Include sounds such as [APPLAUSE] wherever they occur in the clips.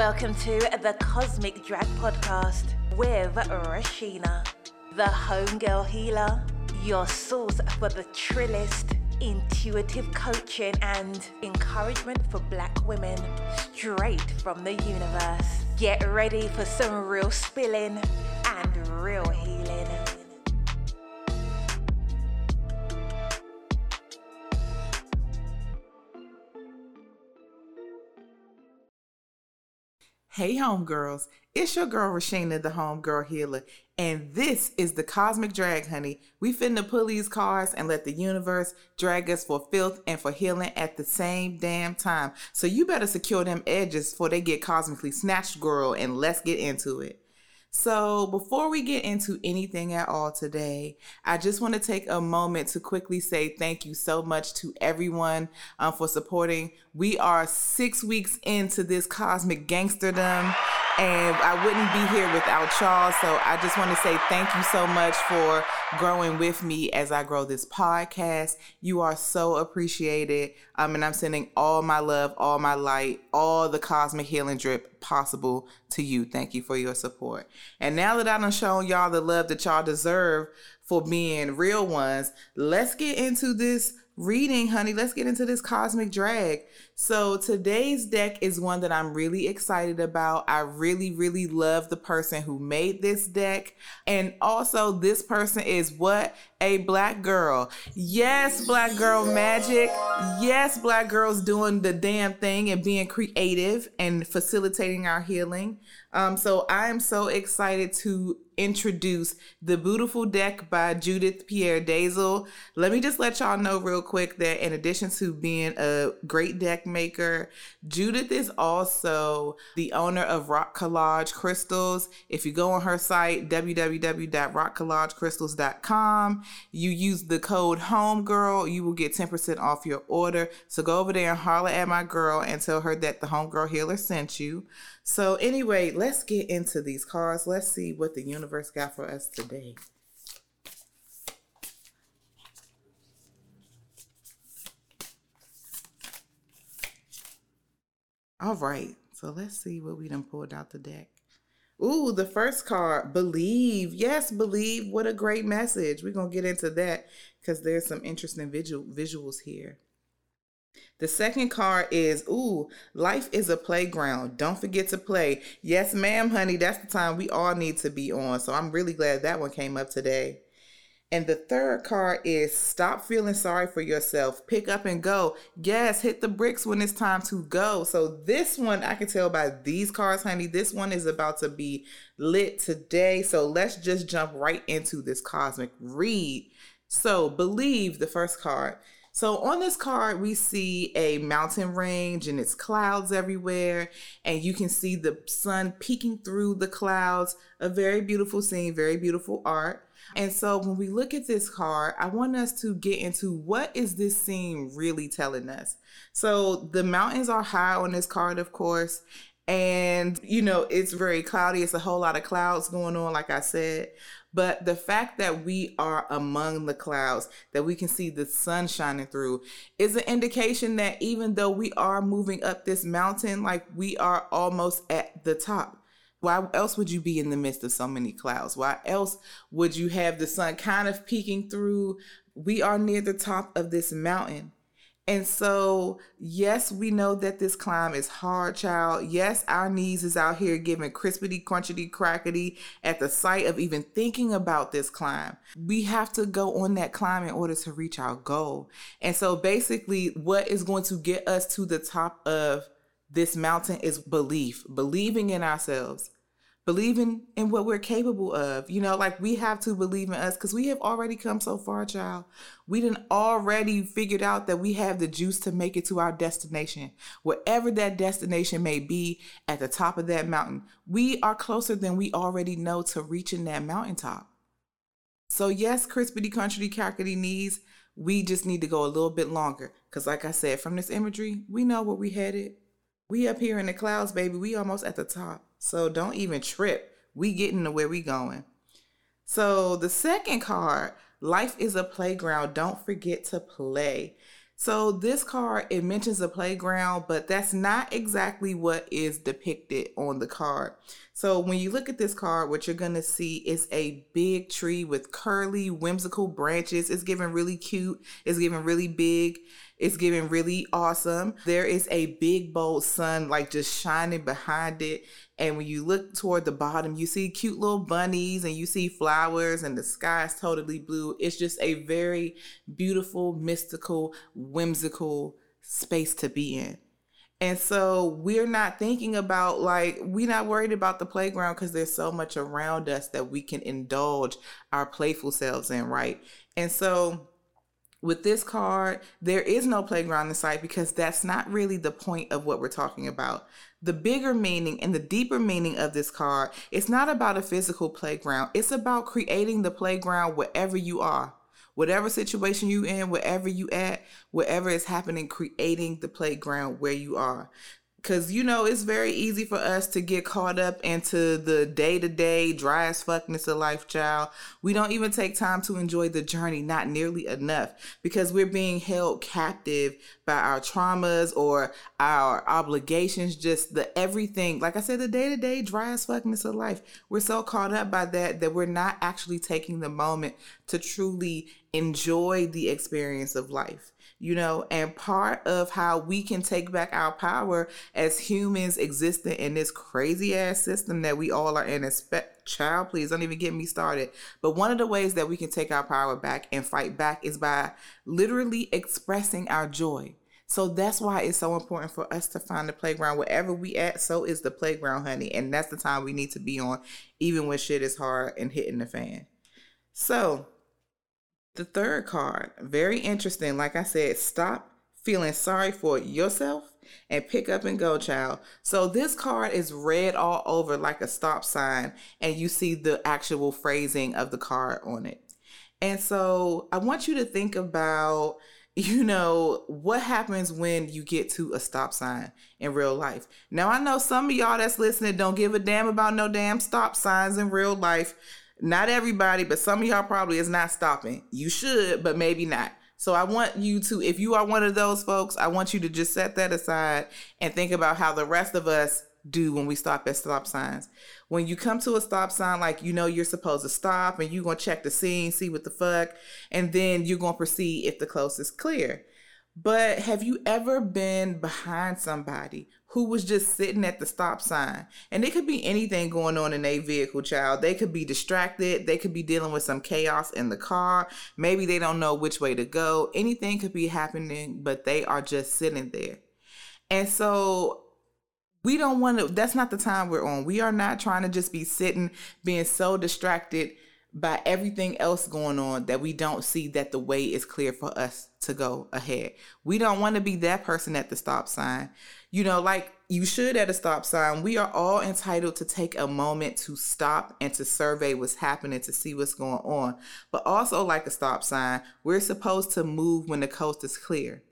Welcome to the Cosmic Drag Podcast with Reshena, the homegirl healer, your source for the trillest, intuitive coaching and encouragement for black women straight from the universe. Get ready for some real spilling Hey, homegirls. It's your girl, Reshena, the homegirl healer. And this is the Cosmic Drag, honey. We finna pull these cars and let the universe drag us for filth and for healing at the same damn time. So you better secure them edges before they get cosmically snatched, girl, and let's get into it. So, before we get into anything at all today, I just want to take a moment to quickly say thank you so much to everyone um, for supporting. We are six weeks into this cosmic gangsterdom, and I wouldn't be here without y'all. So, I just want to say thank you so much for growing with me as I grow this podcast. You are so appreciated. Um, and I'm sending all my love, all my light, all the cosmic healing drip possible to you. Thank you for your support. And now that I've shown y'all the love that y'all deserve for being real ones, let's get into this reading, honey. Let's get into this cosmic drag. So today's deck is one that I'm really excited about. I really, really love the person who made this deck. And also, this person is what? A black girl. Yes, black girl magic. Yes, black girls doing the damn thing and being creative and facilitating our healing. Um, so I am so excited to introduce the beautiful deck by Judith Pierre-Dazle. Let me just let y'all know real quick that in addition to being a great deck maker, Judith is also the owner of Rock Collage Crystals. If you go on her site, www.rockcollagecrystals.com, you use the code HOMEGIRL, you will get 10% off your order. So go over there and holler at my girl and tell her that the Homegirl Healer sent you. So, anyway, let's get into these cards. Let's see what the universe got for us today. All right, so let's see what we done pulled out the deck. Ooh, the first card, believe. Yes, believe. What a great message. We're going to get into that because there's some interesting visual, visuals here. The second card is, ooh, life is a playground. Don't forget to play. Yes, ma'am, honey. That's the time we all need to be on. So I'm really glad that one came up today. And the third card is stop feeling sorry for yourself. Pick up and go. Yes, hit the bricks when it's time to go. So this one, I can tell by these cards, honey, this one is about to be lit today. So let's just jump right into this cosmic read. So believe the first card. So on this card, we see a mountain range and it's clouds everywhere, and you can see the sun peeking through the clouds. A very beautiful scene, very beautiful art. And so when we look at this card, I want us to get into what is this scene really telling us. So the mountains are high on this card, of course, and you know it's very cloudy. It's a whole lot of clouds going on, like I said. But the fact that we are among the clouds, that we can see the sun shining through, is an indication that even though we are moving up this mountain, like we are almost at the top. Why else would you be in the midst of so many clouds? Why else would you have the sun kind of peeking through? We are near the top of this mountain. And so, yes, we know that this climb is hard, child. Yes, our knees is out here giving crispity, crunchity, crackety at the sight of even thinking about this climb. We have to go on that climb in order to reach our goal. And so, basically, what is going to get us to the top of this mountain is belief, believing in ourselves believing in what we're capable of. You know, like we have to believe in us because we have already come so far, child. We didn't already figured out that we have the juice to make it to our destination. Wherever that destination may be at the top of that mountain, we are closer than we already know to reaching that mountaintop. So, yes, crispity, country, cackety knees, we just need to go a little bit longer. Because, like I said, from this imagery, we know where we headed. We up here in the clouds, baby. We almost at the top. So don't even trip. We getting to where we going. So the second card, life is a playground. Don't forget to play. So this card it mentions a playground, but that's not exactly what is depicted on the card. So when you look at this card, what you're gonna see is a big tree with curly, whimsical branches. It's giving really cute. It's giving really big. It's giving really awesome. There is a big bold sun like just shining behind it. And when you look toward the bottom, you see cute little bunnies and you see flowers and the sky is totally blue. It's just a very beautiful, mystical, whimsical space to be in. And so we're not thinking about like we're not worried about the playground because there's so much around us that we can indulge our playful selves in, right? And so with this card, there is no playground in sight because that's not really the point of what we're talking about. The bigger meaning and the deeper meaning of this card, it's not about a physical playground. It's about creating the playground wherever you are. Whatever situation you in, wherever you at, whatever is happening, creating the playground where you are. Cause you know it's very easy for us to get caught up into the day to day dry as fuckness of life, child. We don't even take time to enjoy the journey, not nearly enough, because we're being held captive by our traumas or our obligations, just the everything. Like I said, the day to day dry as fuckness of life. We're so caught up by that that we're not actually taking the moment to truly enjoy the experience of life you know, and part of how we can take back our power as humans existing in this crazy ass system that we all are in. Expect, child, please don't even get me started. But one of the ways that we can take our power back and fight back is by literally expressing our joy. So that's why it's so important for us to find the playground wherever we at. So is the playground, honey, and that's the time we need to be on, even when shit is hard and hitting the fan. So the third card, very interesting. Like I said, stop feeling sorry for yourself and pick up and go, child. So this card is red all over like a stop sign, and you see the actual phrasing of the card on it. And so I want you to think about, [LAUGHS] you know, what happens when you get to a stop sign in real life. Now, I know some of y'all that's listening don't give a damn about no damn stop signs in real life. Not everybody, but some of y'all probably is not stopping. You should, but maybe not. So I want you to, if you are one of those folks, I want you to just set that aside and think about how the rest of us do when we stop at stop signs. When you come to a stop sign, like you know you're supposed to stop and you're gonna check the scene, see what the fuck, and then you're gonna proceed if the coast is clear. But have you ever been behind somebody who was just sitting at the stop sign. And it could be anything going on in a vehicle, child. They could be distracted. They could be dealing with some chaos in the car. Maybe they don't know which way to go. Anything could be happening, but they are just sitting there. And so we don't want to, that's not the time we're on. We are not trying to just be sitting, being so distracted by everything else going on that we don't see that the way is clear for us to go ahead. We don't want to be that person at the stop sign. You know, like you should at a stop sign, we are all entitled to take a moment to stop and to survey what's happening to see what's going on. But also, like a stop sign, we're supposed to move when the coast is clear.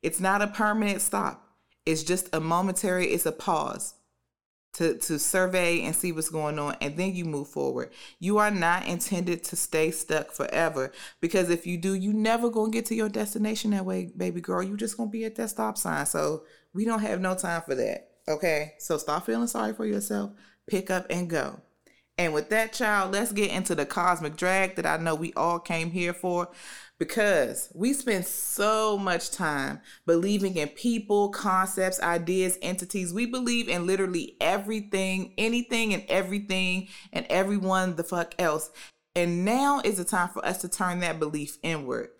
It's not a permanent stop, it's just a momentary, it's a pause to, to survey and see what's going on, and then you move forward. You are not intended to stay stuck forever because if you do, you never gonna get to your destination that way, baby girl. You just gonna be at that stop sign. So we don't have no time for that. Okay, so stop feeling sorry for yourself, pick up and go. And with that, child, let's get into the cosmic drag that I know we all came here for because we spend so much time believing in people, concepts, ideas, entities. We believe in literally everything, anything, and everything, and everyone the fuck else. And now is the time for us to turn that belief inward.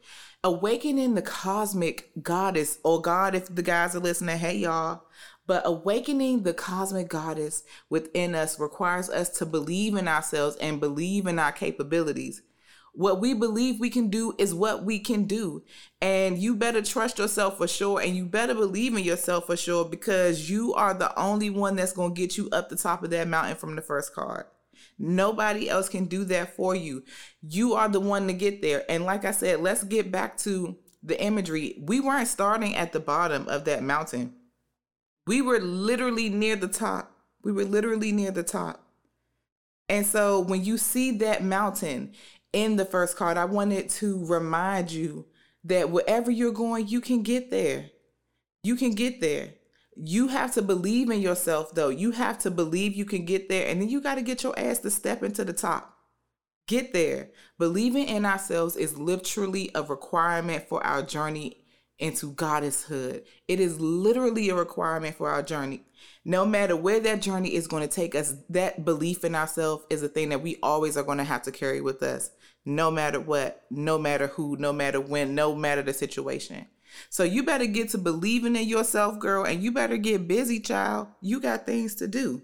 Awakening the cosmic goddess, or God, if the guys are listening, hey y'all. But awakening the cosmic goddess within us requires us to believe in ourselves and believe in our capabilities. What we believe we can do is what we can do. And you better trust yourself for sure. And you better believe in yourself for sure because you are the only one that's going to get you up the top of that mountain from the first card. Nobody else can do that for you. You are the one to get there. And like I said, let's get back to the imagery. We weren't starting at the bottom of that mountain, we were literally near the top. We were literally near the top. And so when you see that mountain in the first card, I wanted to remind you that wherever you're going, you can get there. You can get there. You have to believe in yourself, though. You have to believe you can get there. And then you got to get your ass to step into the top. Get there. Believing in ourselves is literally a requirement for our journey into goddesshood. It is literally a requirement for our journey. No matter where that journey is going to take us, that belief in ourselves is a thing that we always are going to have to carry with us, no matter what, no matter who, no matter when, no matter the situation. So you better get to believing in yourself, girl, and you better get busy, child. You got things to do.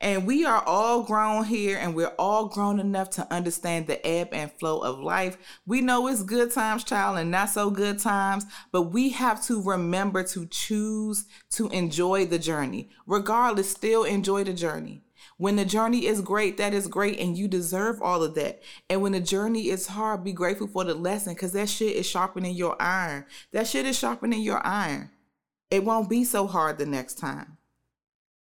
And we are all grown here and we're all grown enough to understand the ebb and flow of life. We know it's good times, child, and not so good times, but we have to remember to choose to enjoy the journey. Regardless, still enjoy the journey. When the journey is great, that is great, and you deserve all of that. And when the journey is hard, be grateful for the lesson because that shit is sharpening your iron. That shit is sharpening your iron. It won't be so hard the next time.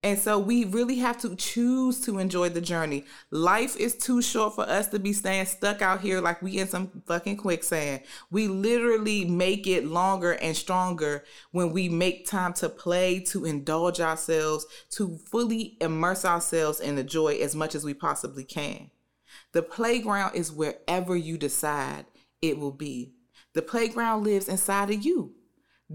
And so we really have to choose to enjoy the journey. Life is too short for us to be staying stuck out here like we in some fucking quicksand. We literally make it longer and stronger when we make time to play, to indulge ourselves, to fully immerse ourselves in the joy as much as we possibly can. The playground is wherever you decide it will be. The playground lives inside of you.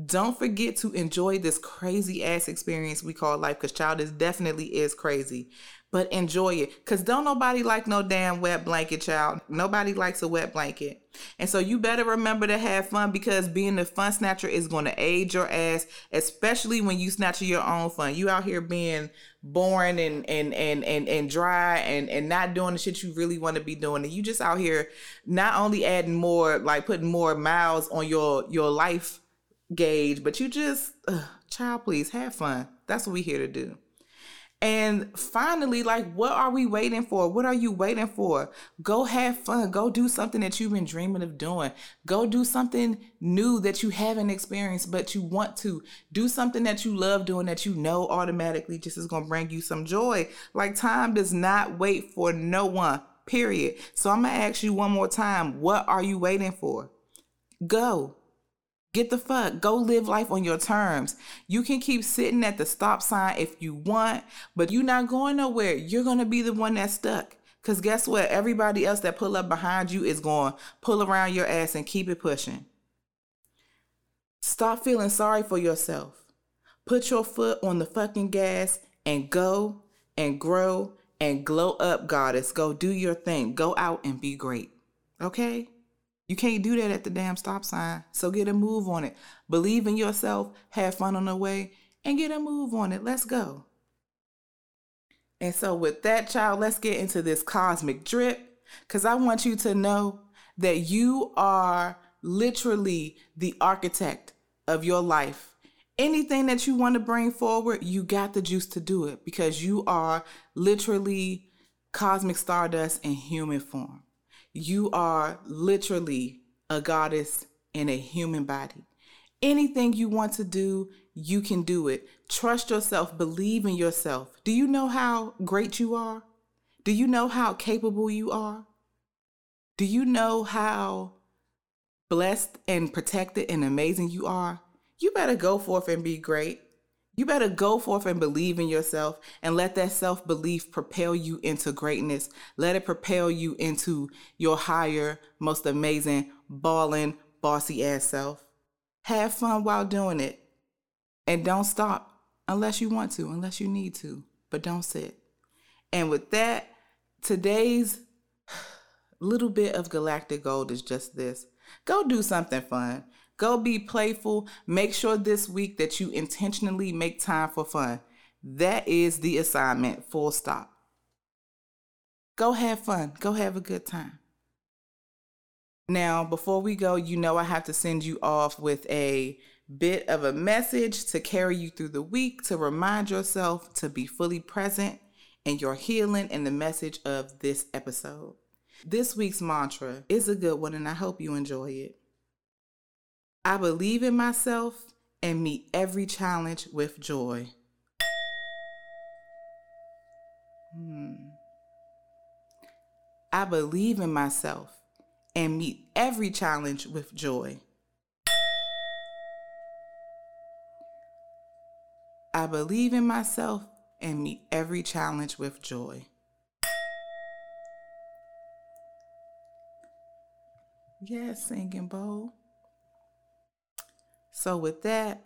Don't forget to enjoy this crazy ass experience we call life because child is definitely is crazy. But enjoy it. Cause don't nobody like no damn wet blanket, child. Nobody likes a wet blanket. And so you better remember to have fun because being the fun snatcher is gonna aid your ass, especially when you snatch your own fun. You out here being boring and and and and, and dry and and not doing the shit you really want to be doing. And you just out here not only adding more, like putting more miles on your your life gauge, but you just, ugh, child, please have fun. That's what we're here to do. And finally, like, what are we waiting for? What are you waiting for? Go have fun. Go do something that you've been dreaming of doing. Go do something new that you haven't experienced, but you want to. Do something that you love doing that you know automatically just is going to bring you some joy. Like, time does not wait for no one, period. So I'm going to ask you one more time what are you waiting for? Go. Get the fuck. Go live life on your terms. You can keep sitting at the stop sign if you want, but you're not going nowhere. You're going to be the one that's stuck. Because guess what? Everybody else that pull up behind you is going to pull around your ass and keep it pushing. Stop feeling sorry for yourself. Put your foot on the fucking gas and go and grow and glow up, goddess. Go do your thing. Go out and be great. Okay? You can't do that at the damn stop sign. So get a move on it. Believe in yourself, have fun on the way, and get a move on it. Let's go. And so, with that, child, let's get into this cosmic drip because I want you to know that you are literally the architect of your life. Anything that you want to bring forward, you got the juice to do it because you are literally cosmic stardust in human form. You are literally a goddess in a human body. Anything you want to do, you can do it. Trust yourself, believe in yourself. Do you know how great you are? Do you know how capable you are? Do you know how blessed and protected and amazing you are? You better go forth and be great. You better go forth and believe in yourself and let that self belief propel you into greatness. Let it propel you into your higher, most amazing, balling, bossy ass self. Have fun while doing it. And don't stop unless you want to, unless you need to, but don't sit. And with that, today's [SIGHS] little bit of galactic gold is just this go do something fun. Go be playful. Make sure this week that you intentionally make time for fun. That is the assignment, full stop. Go have fun. Go have a good time. Now, before we go, you know I have to send you off with a bit of a message to carry you through the week to remind yourself to be fully present in your healing and the message of this episode. This week's mantra is a good one, and I hope you enjoy it. I believe in myself and meet every challenge with joy. Hmm. I believe in myself and meet every challenge with joy. I believe in myself and meet every challenge with joy. Yes, singing bowl. So, with that,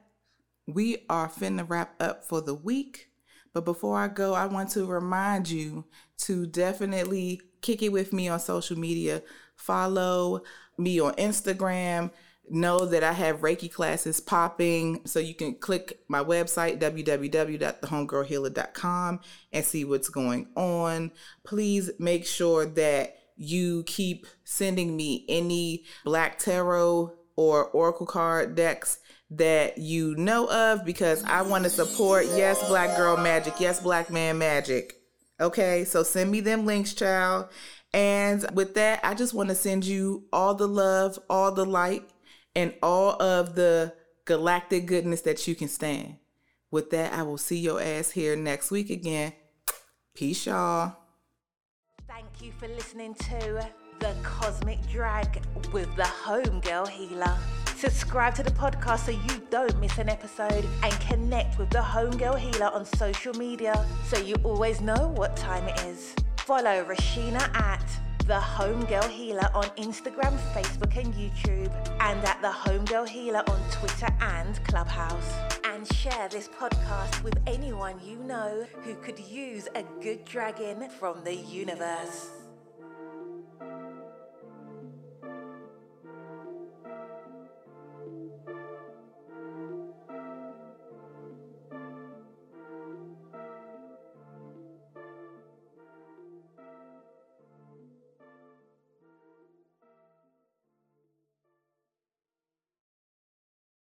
we are finna wrap up for the week. But before I go, I want to remind you to definitely kick it with me on social media. Follow me on Instagram. Know that I have Reiki classes popping. So you can click my website, www.thehomegirlhealer.com, and see what's going on. Please make sure that you keep sending me any Black Tarot or Oracle card decks that you know of because I want to support yes black girl magic, yes black man magic. Okay? So send me them links, child. And with that, I just want to send you all the love, all the light, and all of the galactic goodness that you can stand. With that, I will see your ass here next week again. Peace, y'all. Thank you for listening to The Cosmic Drag with the Homegirl Healer. Subscribe to the podcast so you don't miss an episode and connect with the Homegirl Healer on social media so you always know what time it is. Follow Reshena at the Homegirl Healer on Instagram, Facebook, and YouTube, and at the Homegirl Healer on Twitter and Clubhouse. And share this podcast with anyone you know who could use a good dragon from the universe.